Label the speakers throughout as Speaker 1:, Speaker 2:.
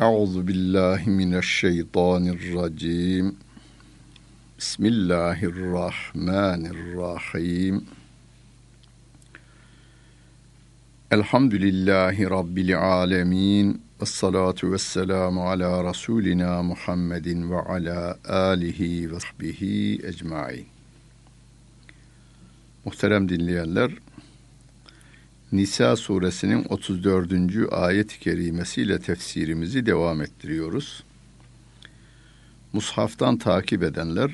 Speaker 1: Euzu billahi mineşşeytanirracim. Bismillahirrahmanirrahim. Elhamdülillahi Rabbil alemin. Ve salatu ve selamu ala Resulina Muhammedin ve ala alihi ve sahbihi ecmain. Muhterem dinleyenler, Nisa suresinin 34. ayet-i kerimesiyle tefsirimizi devam ettiriyoruz. Mushaftan takip edenler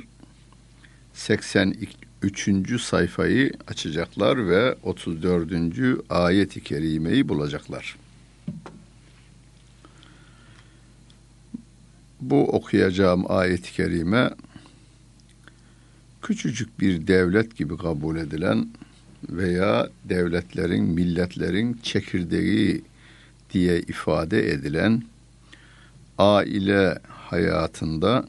Speaker 1: 83. sayfayı açacaklar ve 34. ayet-i kerimeyi bulacaklar. Bu okuyacağım ayet-i kerime küçücük bir devlet gibi kabul edilen veya devletlerin, milletlerin çekirdeği diye ifade edilen aile hayatında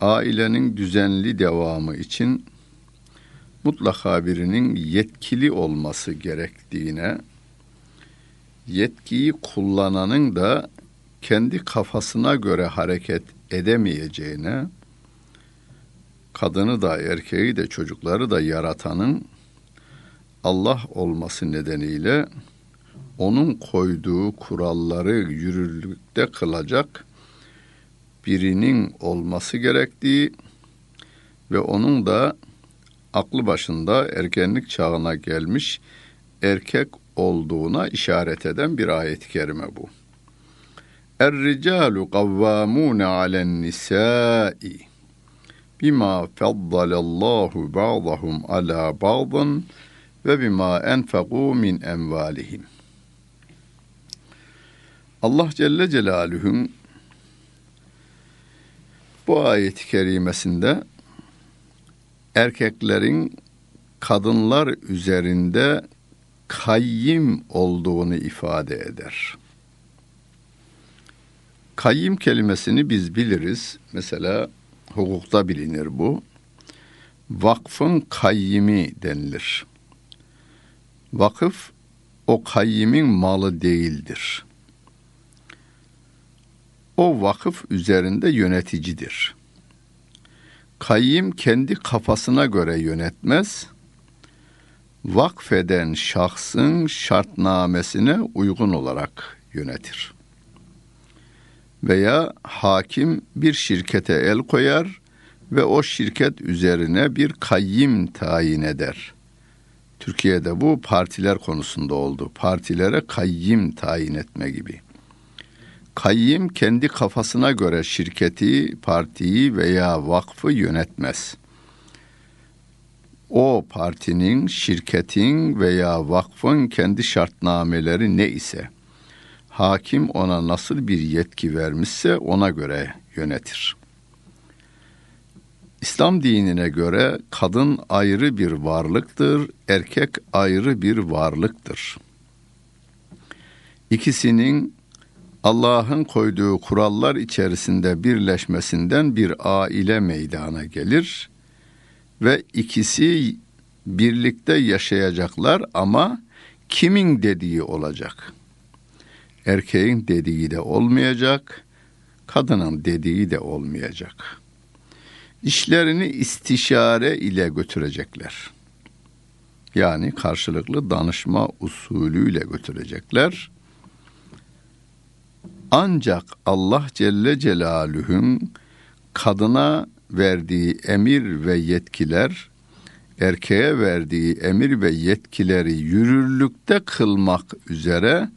Speaker 1: ailenin düzenli devamı için mutlaka birinin yetkili olması gerektiğine, yetkiyi kullananın da kendi kafasına göre hareket edemeyeceğine, kadını da erkeği de çocukları da yaratanın Allah olması nedeniyle onun koyduğu kuralları yürürlükte kılacak birinin olması gerektiği ve onun da aklı başında erkenlik çağına gelmiş erkek olduğuna işaret eden bir ayet-i kerime bu. Er-ricalu kavvamune alen nisai bima faddalallahu ba'dahum ala ba'dın ve bima enfegu min envalihim. Allah Celle Celaluhu'nun bu ayet-i kerimesinde erkeklerin kadınlar üzerinde kayyim olduğunu ifade eder. Kayyim kelimesini biz biliriz. Mesela hukukta bilinir bu. Vakfın kayyimi denilir. Vakıf o kayyimin malı değildir. O vakıf üzerinde yöneticidir. Kayyim kendi kafasına göre yönetmez. Vakfeden şahsın şartnamesine uygun olarak yönetir. Veya hakim bir şirkete el koyar ve o şirket üzerine bir kayyim tayin eder.'' Türkiye'de bu partiler konusunda oldu. Partilere kayyim tayin etme gibi. Kayyim kendi kafasına göre şirketi, partiyi veya vakfı yönetmez. O partinin, şirketin veya vakfın kendi şartnameleri ne ise hakim ona nasıl bir yetki vermişse ona göre yönetir. İslam dinine göre kadın ayrı bir varlıktır, erkek ayrı bir varlıktır. İkisinin Allah'ın koyduğu kurallar içerisinde birleşmesinden bir aile meydana gelir ve ikisi birlikte yaşayacaklar ama kimin dediği olacak? Erkeğin dediği de olmayacak, kadının dediği de olmayacak.'' İşlerini istişare ile götürecekler. Yani karşılıklı danışma usulüyle götürecekler. Ancak Allah Celle Celaluhu'nun kadına verdiği emir ve yetkiler, erkeğe verdiği emir ve yetkileri yürürlükte kılmak üzere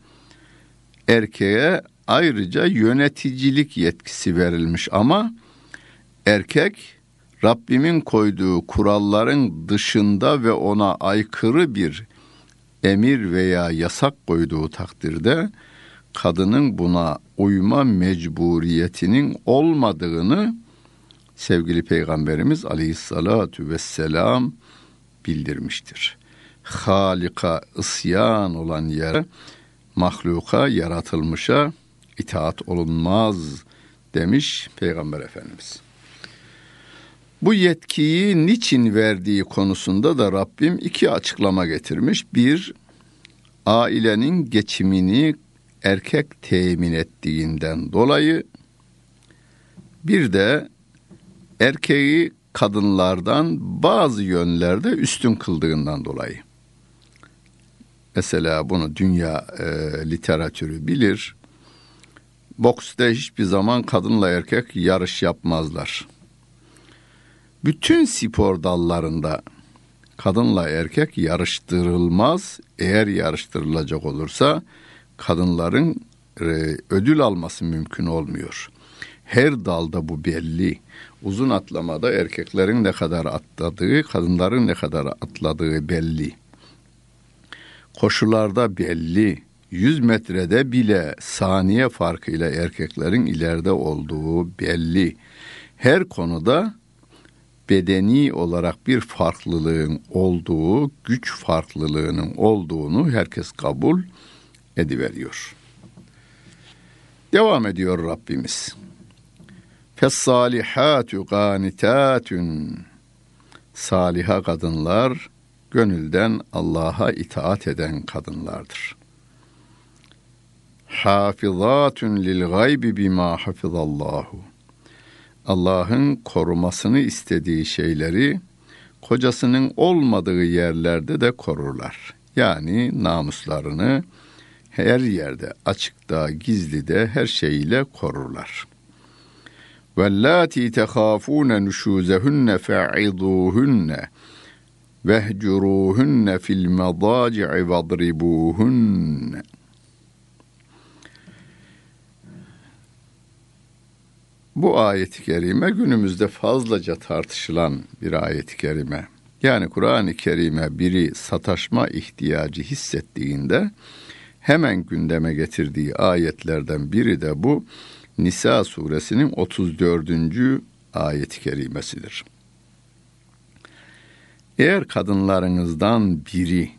Speaker 1: erkeğe ayrıca yöneticilik yetkisi verilmiş ama erkek Rabbimin koyduğu kuralların dışında ve ona aykırı bir emir veya yasak koyduğu takdirde kadının buna uyma mecburiyetinin olmadığını sevgili Peygamberimiz Aleyhissalatu vesselam bildirmiştir. Halika isyan olan yere mahluka yaratılmışa itaat olunmaz demiş Peygamber Efendimiz. Bu yetkiyi niçin verdiği konusunda da Rabbim iki açıklama getirmiş. Bir, ailenin geçimini erkek temin ettiğinden dolayı bir de erkeği kadınlardan bazı yönlerde üstün kıldığından dolayı. Mesela bunu dünya e, literatürü bilir. Boksta hiçbir zaman kadınla erkek yarış yapmazlar. Bütün spor dallarında kadınla erkek yarıştırılmaz. Eğer yarıştırılacak olursa kadınların e, ödül alması mümkün olmuyor. Her dalda bu belli. Uzun atlamada erkeklerin ne kadar atladığı, kadınların ne kadar atladığı belli. Koşularda belli. 100 metrede bile saniye farkıyla erkeklerin ileride olduğu belli. Her konuda bedeni olarak bir farklılığın olduğu, güç farklılığının olduğunu herkes kabul ediveriyor. Devam ediyor Rabbimiz. Fessalihatu qanitatun Saliha kadınlar gönülden Allah'a itaat eden kadınlardır. Hafizatun lil gaybi bima hafizallahu. Allah'ın korumasını istediği şeyleri kocasının olmadığı yerlerde de korurlar. Yani namuslarını her yerde, açıkta, gizlide her şeyiyle korurlar. وَاللَّاتِي تَخَافُونَ نُشُوزَهُنَّ فَعِضُوهُنَّ وَهْجُرُوهُنَّ فِي الْمَضَاجِعِ وَاضْرِبُوهُنَّ Bu ayet-i kerime günümüzde fazlaca tartışılan bir ayet-i kerime. Yani Kur'an-ı Kerim'e biri sataşma ihtiyacı hissettiğinde hemen gündeme getirdiği ayetlerden biri de bu Nisa suresinin 34. ayet-i kerimesidir. Eğer kadınlarınızdan biri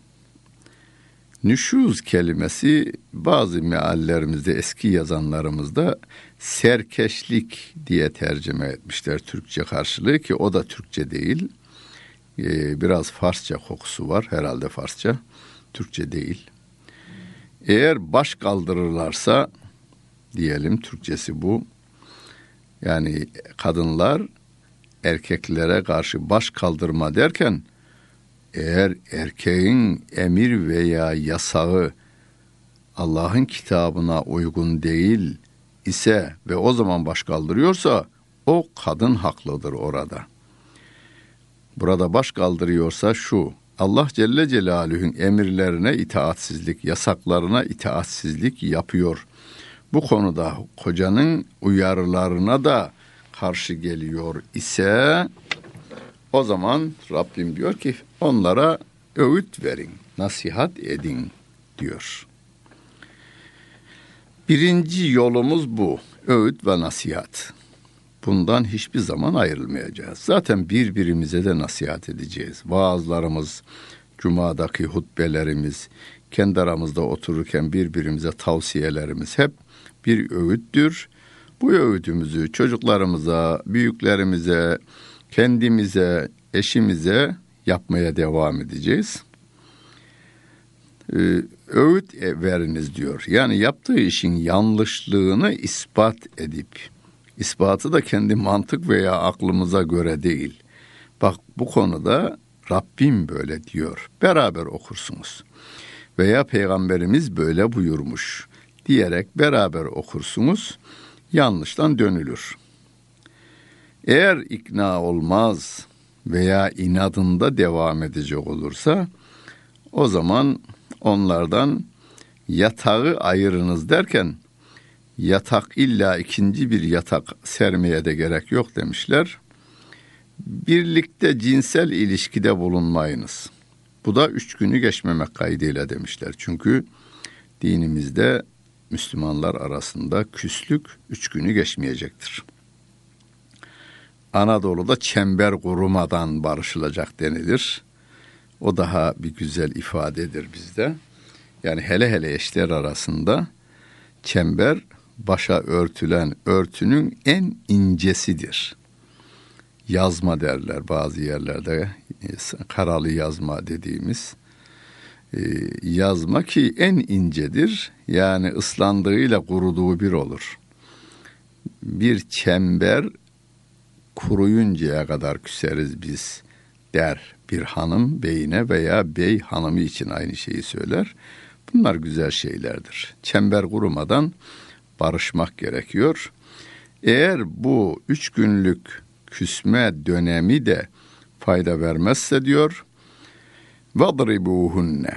Speaker 1: Nüşuz kelimesi bazı meallerimizde eski yazanlarımızda serkeşlik diye tercüme etmişler Türkçe karşılığı ki o da Türkçe değil. Ee, biraz Farsça kokusu var herhalde Farsça. Türkçe değil. Eğer baş kaldırırlarsa diyelim Türkçesi bu. Yani kadınlar erkeklere karşı baş kaldırma derken eğer erkeğin emir veya yasağı Allah'ın kitabına uygun değil ise ve o zaman baş kaldırıyorsa o kadın haklıdır orada. Burada baş kaldırıyorsa şu Allah Celle Celaluhu'nun emirlerine itaatsizlik, yasaklarına itaatsizlik yapıyor. Bu konuda kocanın uyarılarına da karşı geliyor ise o zaman Rabbim diyor ki onlara öğüt verin, nasihat edin diyor. Birinci yolumuz bu. Öğüt ve nasihat. Bundan hiçbir zaman ayrılmayacağız. Zaten birbirimize de nasihat edeceğiz. Vaazlarımız, cumadaki hutbelerimiz, kendi aramızda otururken birbirimize tavsiyelerimiz hep bir öğüttür. Bu öğütümüzü çocuklarımıza, büyüklerimize, kendimize, eşimize yapmaya devam edeceğiz. Ee, öğüt veriniz diyor. Yani yaptığı işin yanlışlığını ispat edip, ispatı da kendi mantık veya aklımıza göre değil. Bak bu konuda Rabbim böyle diyor. Beraber okursunuz. Veya peygamberimiz böyle buyurmuş diyerek beraber okursunuz. Yanlıştan dönülür. Eğer ikna olmaz veya inadında devam edecek olursa o zaman onlardan yatağı ayırınız derken yatak illa ikinci bir yatak sermeye de gerek yok demişler. Birlikte cinsel ilişkide bulunmayınız. Bu da üç günü geçmemek kaydıyla demişler. Çünkü dinimizde Müslümanlar arasında küslük üç günü geçmeyecektir. Anadolu'da çember kurumadan barışılacak denilir. O daha bir güzel ifadedir bizde. Yani hele hele eşler arasında çember başa örtülen örtünün en incesidir. Yazma derler bazı yerlerde karalı yazma dediğimiz e, yazma ki en incedir. Yani ıslandığıyla kuruduğu bir olur. Bir çember kuruyuncaya kadar küseriz biz der bir hanım beyine veya bey hanımı için aynı şeyi söyler. Bunlar güzel şeylerdir. Çember kurumadan barışmak gerekiyor. Eğer bu üç günlük küsme dönemi de fayda vermezse diyor, vadribuhunne.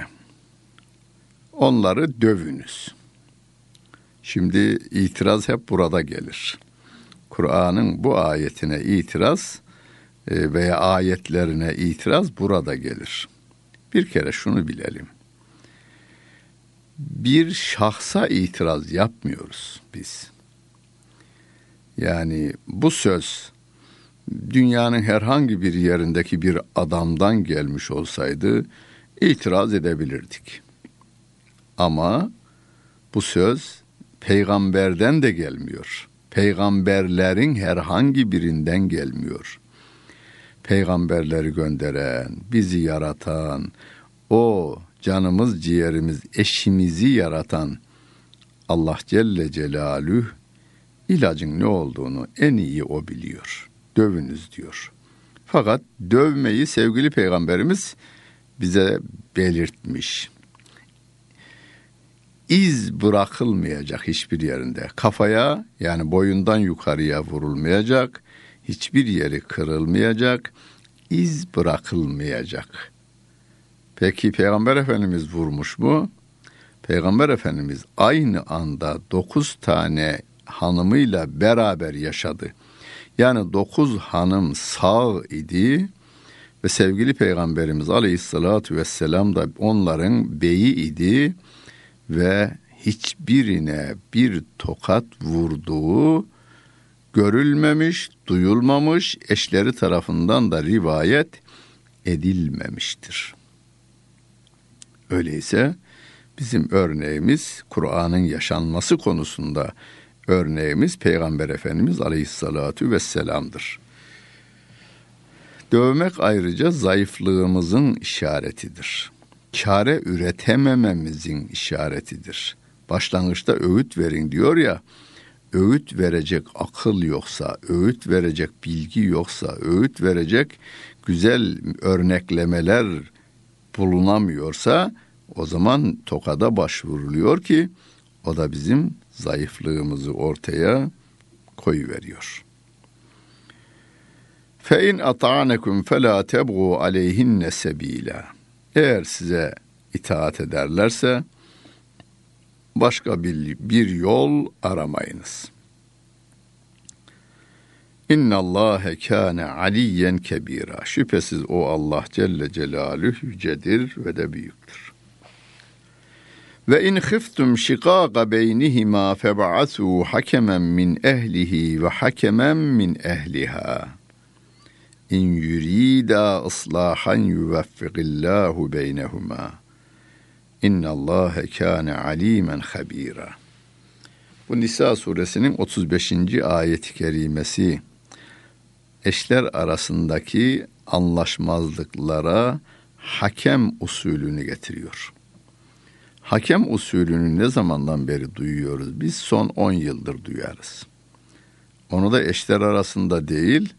Speaker 1: Onları dövünüz. Şimdi itiraz hep burada gelir. Kur'an'ın bu ayetine itiraz veya ayetlerine itiraz burada gelir. Bir kere şunu bilelim. Bir şahsa itiraz yapmıyoruz biz. Yani bu söz dünyanın herhangi bir yerindeki bir adamdan gelmiş olsaydı itiraz edebilirdik. Ama bu söz peygamberden de gelmiyor. Peygamberlerin herhangi birinden gelmiyor. Peygamberleri gönderen, bizi yaratan, o canımız, ciğerimiz, eşimizi yaratan Allah Celle Celaluhu ilacın ne olduğunu en iyi o biliyor. Dövünüz diyor. Fakat dövmeyi sevgili peygamberimiz bize belirtmiş. İz bırakılmayacak hiçbir yerinde. Kafaya yani boyundan yukarıya vurulmayacak. Hiçbir yeri kırılmayacak. İz bırakılmayacak. Peki Peygamber Efendimiz vurmuş mu? Peygamber Efendimiz aynı anda dokuz tane hanımıyla beraber yaşadı. Yani dokuz hanım sağ idi ve sevgili Peygamberimiz Aleyhisselatü Vesselam da onların beyi idi ve hiçbirine bir tokat vurduğu görülmemiş, duyulmamış, eşleri tarafından da rivayet edilmemiştir. Öyleyse bizim örneğimiz Kur'an'ın yaşanması konusunda örneğimiz Peygamber Efendimiz Aleyhissalatu vesselam'dır. Dövmek ayrıca zayıflığımızın işaretidir. Çare üretemememizin işaretidir. Başlangıçta öğüt verin diyor ya, öğüt verecek akıl yoksa, öğüt verecek bilgi yoksa, öğüt verecek güzel örneklemeler bulunamıyorsa o zaman tokada başvuruluyor ki o da bizim zayıflığımızı ortaya koyu veriyor. Fe in ata'anekum fela tebgu aleyhinne sebila. Eğer size itaat ederlerse başka bir, bir yol aramayınız. İnna Allahe kâne aliyen kebira. Şüphesiz o Allah Celle Celaluhu yücedir ve de büyüktür. Ve in khiftum şikâga beynihima feb'asû hakemen min ehlihi ve hakemen min ehliha. İn yurida ıslahan yuveffiqillahu beynehuma. İnna Allahe kâne alimen habira. Bu Nisa suresinin 35. ayet-i kerimesi eşler arasındaki anlaşmazlıklara hakem usulünü getiriyor. Hakem usulünü ne zamandan beri duyuyoruz? Biz son 10 yıldır duyarız. Onu da eşler arasında değil,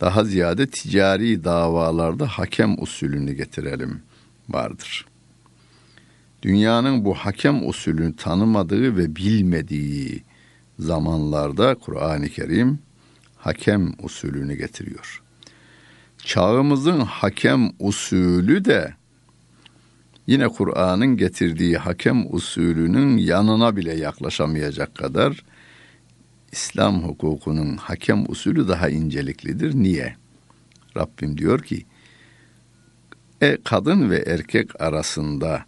Speaker 1: daha ziyade ticari davalarda hakem usulünü getirelim vardır. Dünyanın bu hakem usulünü tanımadığı ve bilmediği zamanlarda Kur'an-ı Kerim hakem usulünü getiriyor. Çağımızın hakem usulü de yine Kur'an'ın getirdiği hakem usulünün yanına bile yaklaşamayacak kadar İslam hukukunun hakem usulü daha inceliklidir. Niye? Rabbim diyor ki e, kadın ve erkek arasında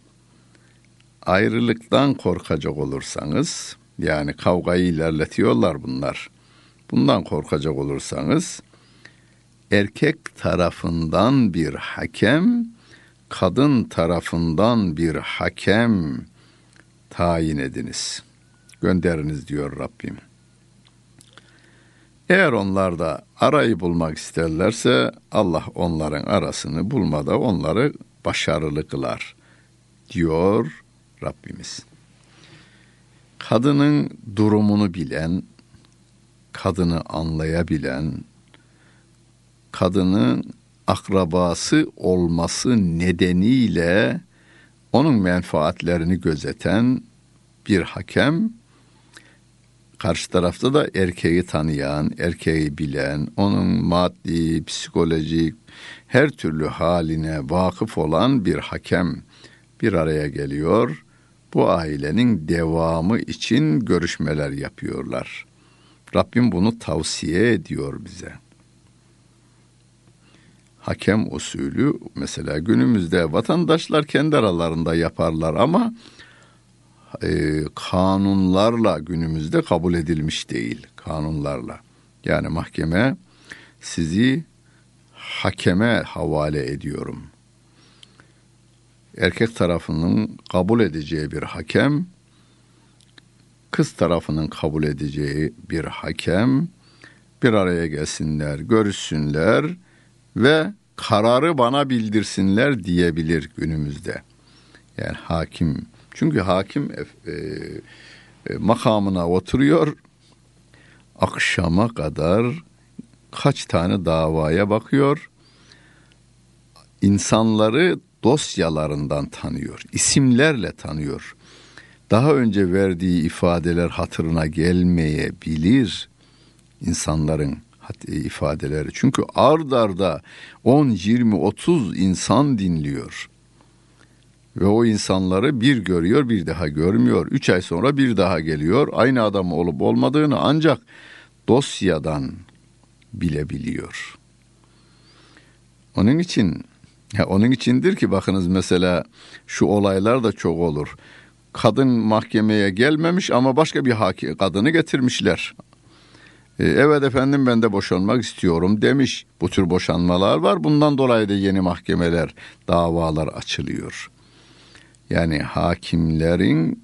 Speaker 1: ayrılıktan korkacak olursanız yani kavgayı ilerletiyorlar bunlar. Bundan korkacak olursanız erkek tarafından bir hakem kadın tarafından bir hakem tayin ediniz. Gönderiniz diyor Rabbim. Eğer onlar da arayı bulmak isterlerse Allah onların arasını bulmada onları başarılı kılar. diyor Rabbimiz. Kadının durumunu bilen, kadını anlayabilen, kadının akrabası olması nedeniyle onun menfaatlerini gözeten bir hakem karşı tarafta da erkeği tanıyan, erkeği bilen, onun maddi, psikolojik her türlü haline vakıf olan bir hakem bir araya geliyor. Bu ailenin devamı için görüşmeler yapıyorlar. Rabbim bunu tavsiye ediyor bize. Hakem usulü mesela günümüzde vatandaşlar kendi aralarında yaparlar ama e, kanunlarla günümüzde kabul edilmiş değil kanunlarla. Yani mahkeme sizi hakeme havale ediyorum. Erkek tarafının kabul edeceği bir hakem, kız tarafının kabul edeceği bir hakem bir araya gelsinler, görüşsünler ve kararı bana bildirsinler diyebilir günümüzde. Yani hakim çünkü hakim e, e, makamına oturuyor. Akşama kadar kaç tane davaya bakıyor. İnsanları dosyalarından tanıyor, isimlerle tanıyor. Daha önce verdiği ifadeler hatırına gelmeyebilir insanların ifadeleri. Çünkü ard arda 10, 20, 30 insan dinliyor. Ve o insanları bir görüyor bir daha görmüyor. Üç ay sonra bir daha geliyor. Aynı adam olup olmadığını ancak dosyadan bilebiliyor. Onun için ya onun içindir ki bakınız mesela şu olaylar da çok olur. Kadın mahkemeye gelmemiş ama başka bir haki, kadını getirmişler. E, evet efendim ben de boşanmak istiyorum demiş. Bu tür boşanmalar var. Bundan dolayı da yeni mahkemeler, davalar açılıyor. Yani hakimlerin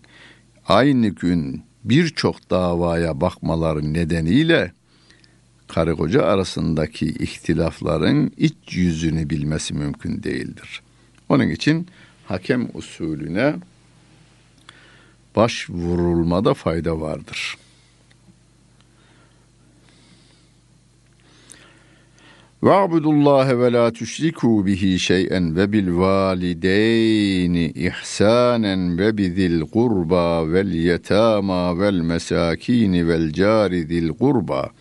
Speaker 1: aynı gün birçok davaya bakmaları nedeniyle karı koca arasındaki ihtilafların iç yüzünü bilmesi mümkün değildir. Onun için hakem usulüne başvurulmada fayda vardır. Ve'budullahe ve la tüşriku bihi şey'en ve bil valideyni ihsanen ve bizil kurba vel yetama vel mesakini vel cari zil kurba.''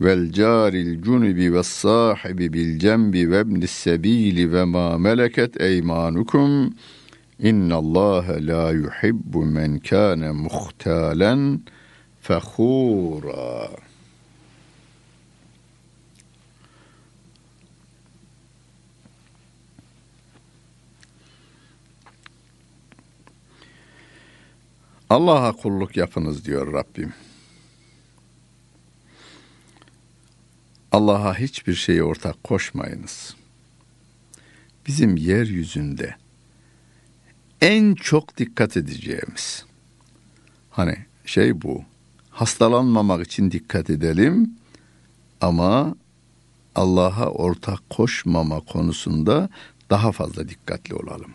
Speaker 1: vel caril cunubi ve sahibi bil cembi ve ibnis sebili ve ma meleket eymanukum innallâhe la yuhibbu men kâne muhtalen fehûrâ. Allah'a kulluk yapınız diyor Rabbim. Allah'a hiçbir şeyi ortak koşmayınız. Bizim yeryüzünde en çok dikkat edeceğimiz hani şey bu. Hastalanmamak için dikkat edelim ama Allah'a ortak koşmama konusunda daha fazla dikkatli olalım.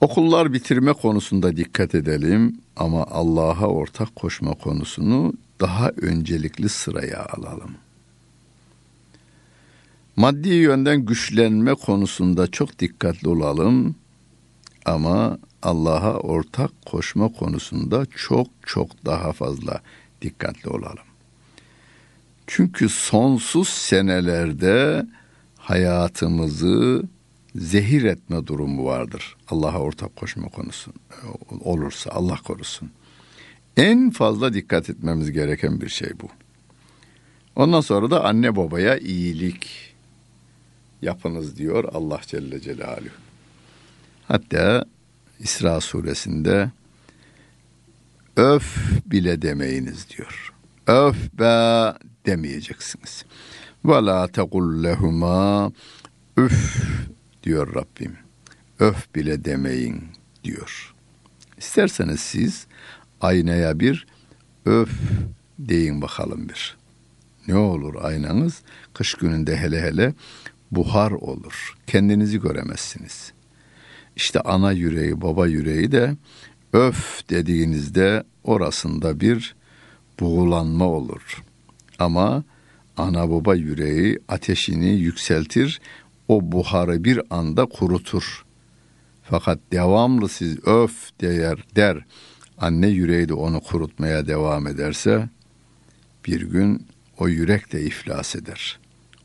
Speaker 1: Okullar bitirme konusunda dikkat edelim ama Allah'a ortak koşma konusunu daha öncelikli sıraya alalım. Maddi yönden güçlenme konusunda çok dikkatli olalım ama Allah'a ortak koşma konusunda çok çok daha fazla dikkatli olalım. Çünkü sonsuz senelerde hayatımızı zehir etme durumu vardır. Allah'a ortak koşma konusu olursa Allah korusun. En fazla dikkat etmemiz gereken bir şey bu. Ondan sonra da anne babaya iyilik yapınız diyor Allah Celle Celaluhu. Hatta İsra suresinde öf bile demeyiniz diyor. Öf be demeyeceksiniz. Ve la tekul lehuma üf diyor Rabbim. Öf bile demeyin diyor. İsterseniz siz aynaya bir öf deyin bakalım bir. Ne olur aynanız kış gününde hele hele buhar olur. Kendinizi göremezsiniz. İşte ana yüreği, baba yüreği de öf dediğinizde orasında bir buğulanma olur. Ama ana baba yüreği ateşini yükseltir, o buharı bir anda kurutur. Fakat devamlı siz öf der, der anne yüreği de onu kurutmaya devam ederse bir gün o yürek de iflas eder.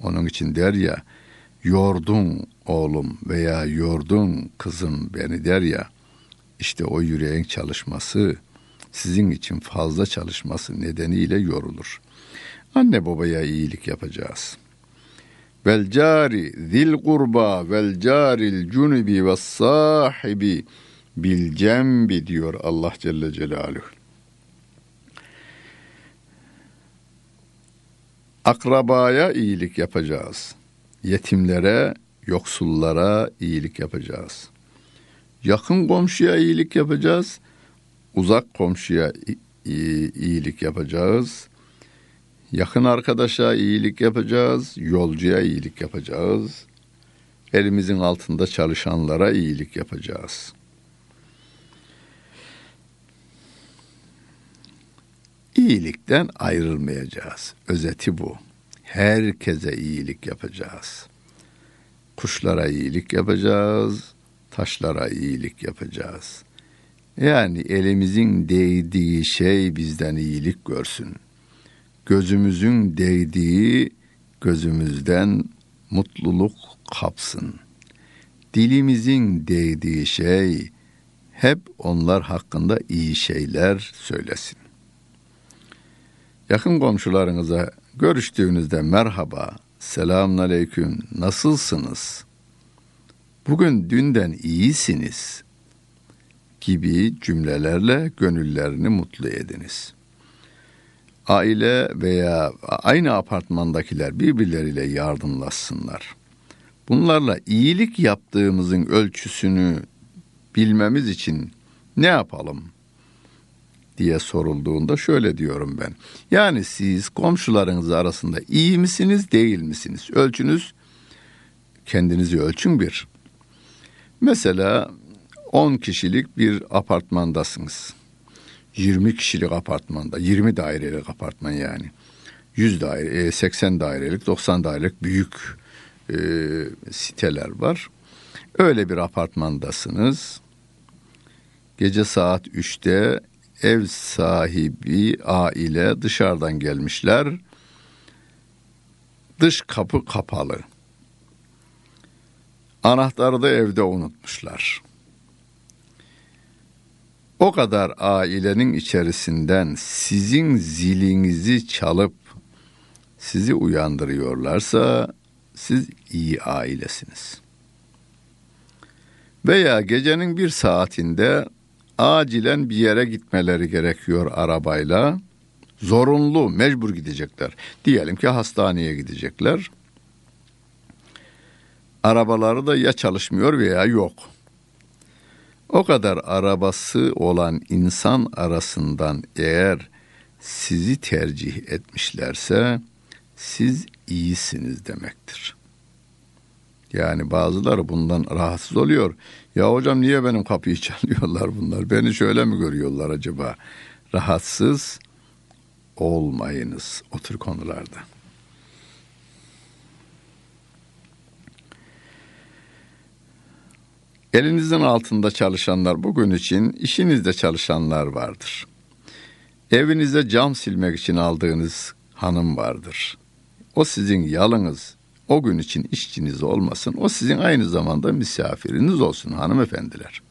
Speaker 1: Onun için der ya yordun oğlum veya yordun kızım beni der ya işte o yüreğin çalışması sizin için fazla çalışması nedeniyle yorulur. Anne babaya iyilik yapacağız. Vel cari zil kurba vel caril cunubi ve sahibi bil cembi diyor Allah Celle Celaluhu. Akrabaya iyilik yapacağız. Yetimlere, yoksullara iyilik yapacağız. Yakın komşuya iyilik yapacağız. Uzak komşuya iyilik yapacağız. Yakın arkadaşa iyilik yapacağız. Yolcuya iyilik yapacağız. Elimizin altında çalışanlara iyilik yapacağız. İyilikten ayrılmayacağız. Özeti bu. Herkese iyilik yapacağız. Kuşlara iyilik yapacağız, taşlara iyilik yapacağız. Yani elimizin değdiği şey bizden iyilik görsün. Gözümüzün değdiği gözümüzden mutluluk kapsın. Dilimizin değdiği şey hep onlar hakkında iyi şeyler söylesin. Yakın komşularınıza görüştüğünüzde merhaba, selamun aleyküm, nasılsınız? Bugün dünden iyisiniz gibi cümlelerle gönüllerini mutlu ediniz. Aile veya aynı apartmandakiler birbirleriyle yardımlaşsınlar. Bunlarla iyilik yaptığımızın ölçüsünü bilmemiz için ne yapalım? Diye sorulduğunda şöyle diyorum ben. Yani siz komşularınız arasında iyi misiniz değil misiniz? Ölçünüz kendinizi ölçün bir. Mesela 10 kişilik bir apartmandasınız. 20 kişilik apartmanda, 20 dairelik apartman yani. 100 daire, 80 e, dairelik, 90 dairelik büyük e, siteler var. Öyle bir apartmandasınız. Gece saat 3'te ev sahibi aile dışarıdan gelmişler. Dış kapı kapalı. Anahtarı da evde unutmuşlar. O kadar ailenin içerisinden sizin zilinizi çalıp sizi uyandırıyorlarsa siz iyi ailesiniz. Veya gecenin bir saatinde acilen bir yere gitmeleri gerekiyor arabayla. Zorunlu, mecbur gidecekler. Diyelim ki hastaneye gidecekler. Arabaları da ya çalışmıyor veya yok. O kadar arabası olan insan arasından eğer sizi tercih etmişlerse siz iyisiniz demektir. Yani bazıları bundan rahatsız oluyor. Ya hocam niye benim kapıyı çalıyorlar bunlar? Beni şöyle mi görüyorlar acaba? Rahatsız olmayınız o tür konularda. Elinizin altında çalışanlar bugün için işinizde çalışanlar vardır. Evinizde cam silmek için aldığınız hanım vardır. O sizin yalınız, o gün için işçiniz olmasın. O sizin aynı zamanda misafiriniz olsun hanımefendiler.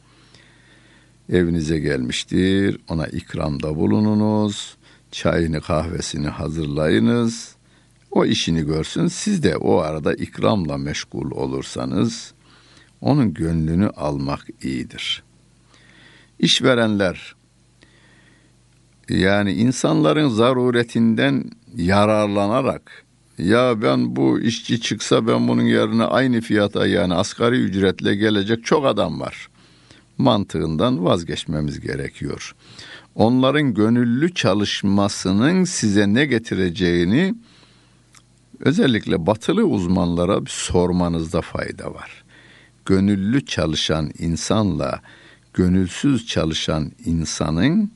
Speaker 1: Evinize gelmiştir. Ona ikramda bulununuz. Çayını kahvesini hazırlayınız. O işini görsün. Siz de o arada ikramla meşgul olursanız onun gönlünü almak iyidir. İşverenler yani insanların zaruretinden yararlanarak ya ben bu işçi çıksa ben bunun yerine aynı fiyata yani asgari ücretle gelecek çok adam var. Mantığından vazgeçmemiz gerekiyor. Onların gönüllü çalışmasının size ne getireceğini özellikle batılı uzmanlara bir sormanızda fayda var. gönüllü çalışan insanla gönülsüz çalışan insanın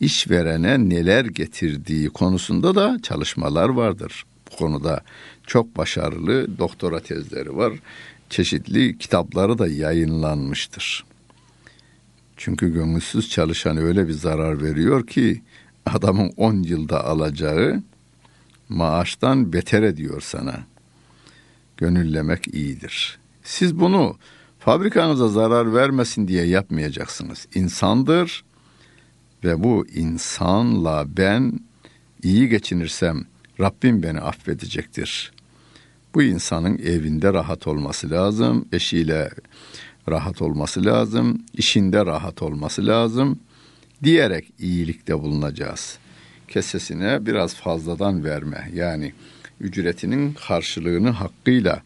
Speaker 1: işverene neler getirdiği konusunda da çalışmalar vardır. Bu konuda çok başarılı doktora tezleri var. Çeşitli kitapları da yayınlanmıştır. Çünkü gönülsüz çalışan öyle bir zarar veriyor ki adamın 10 yılda alacağı maaştan beter ediyor sana. Gönüllemek iyidir. Siz bunu fabrikanıza zarar vermesin diye yapmayacaksınız. İnsandır ve bu insanla ben iyi geçinirsem Rabbim beni affedecektir. Bu insanın evinde rahat olması lazım, eşiyle rahat olması lazım, işinde rahat olması lazım diyerek iyilikte bulunacağız. Kesesine biraz fazladan verme yani ücretinin karşılığını hakkıyla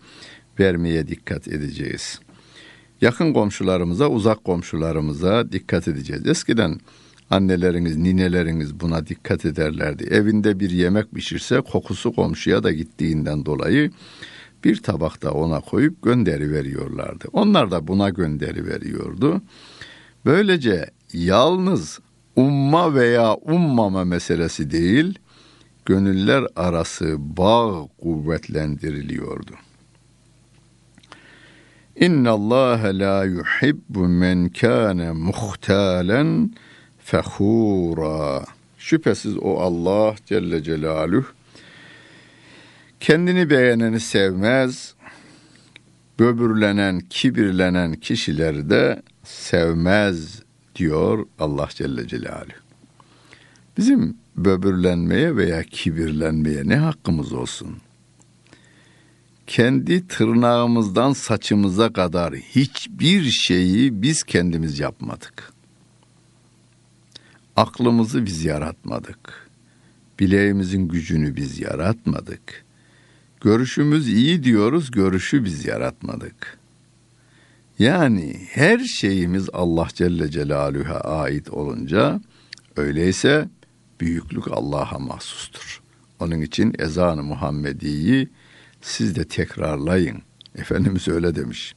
Speaker 1: vermeye dikkat edeceğiz. Yakın komşularımıza, uzak komşularımıza dikkat edeceğiz. Eskiden anneleriniz, nineleriniz buna dikkat ederlerdi. Evinde bir yemek pişirse kokusu komşuya da gittiğinden dolayı bir tabakta ona koyup gönderi veriyorlardı. Onlar da buna gönderi veriyordu. Böylece yalnız umma veya ummama meselesi değil, gönüller arası bağ kuvvetlendiriliyordu. İnna Allah la yuhibbu men kana muhtalen fehura. Şüphesiz o Allah Celle Celaluhu kendini beğeneni sevmez, böbürlenen, kibirlenen kişileri de sevmez diyor Allah Celle Celaluhu. Bizim böbürlenmeye veya kibirlenmeye ne hakkımız olsun? Kendi tırnağımızdan saçımıza kadar hiçbir şeyi biz kendimiz yapmadık. Aklımızı biz yaratmadık. Bileğimizin gücünü biz yaratmadık. Görüşümüz iyi diyoruz, görüşü biz yaratmadık. Yani her şeyimiz Allah Celle Celaluhu'ya ait olunca öyleyse büyüklük Allah'a mahsustur. Onun için ezanı Muhammedi'yi siz de tekrarlayın. Efendimiz öyle demiş.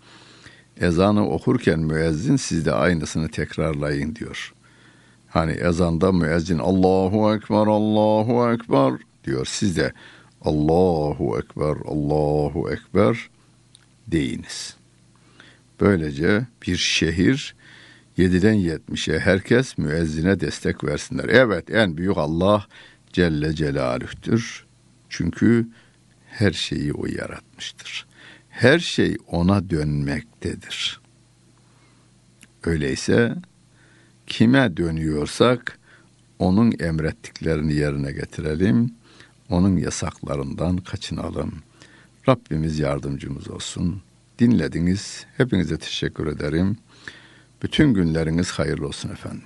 Speaker 1: Ezanı okurken müezzin siz de aynısını tekrarlayın diyor. Hani ezanda müezzin Allahu Ekber, Allahu Ekber diyor. Siz de Allahu Ekber, Allahu Ekber deyiniz. Böylece bir şehir 7'den 70'e herkes müezzine destek versinler. Evet en büyük Allah Celle Celaluh'tür. Çünkü her şeyi o yaratmıştır. Her şey ona dönmektedir. Öyleyse kime dönüyorsak onun emrettiklerini yerine getirelim. Onun yasaklarından kaçınalım. Rabbimiz yardımcımız olsun. Dinlediniz. Hepinize teşekkür ederim. Bütün günleriniz hayırlı olsun efendim.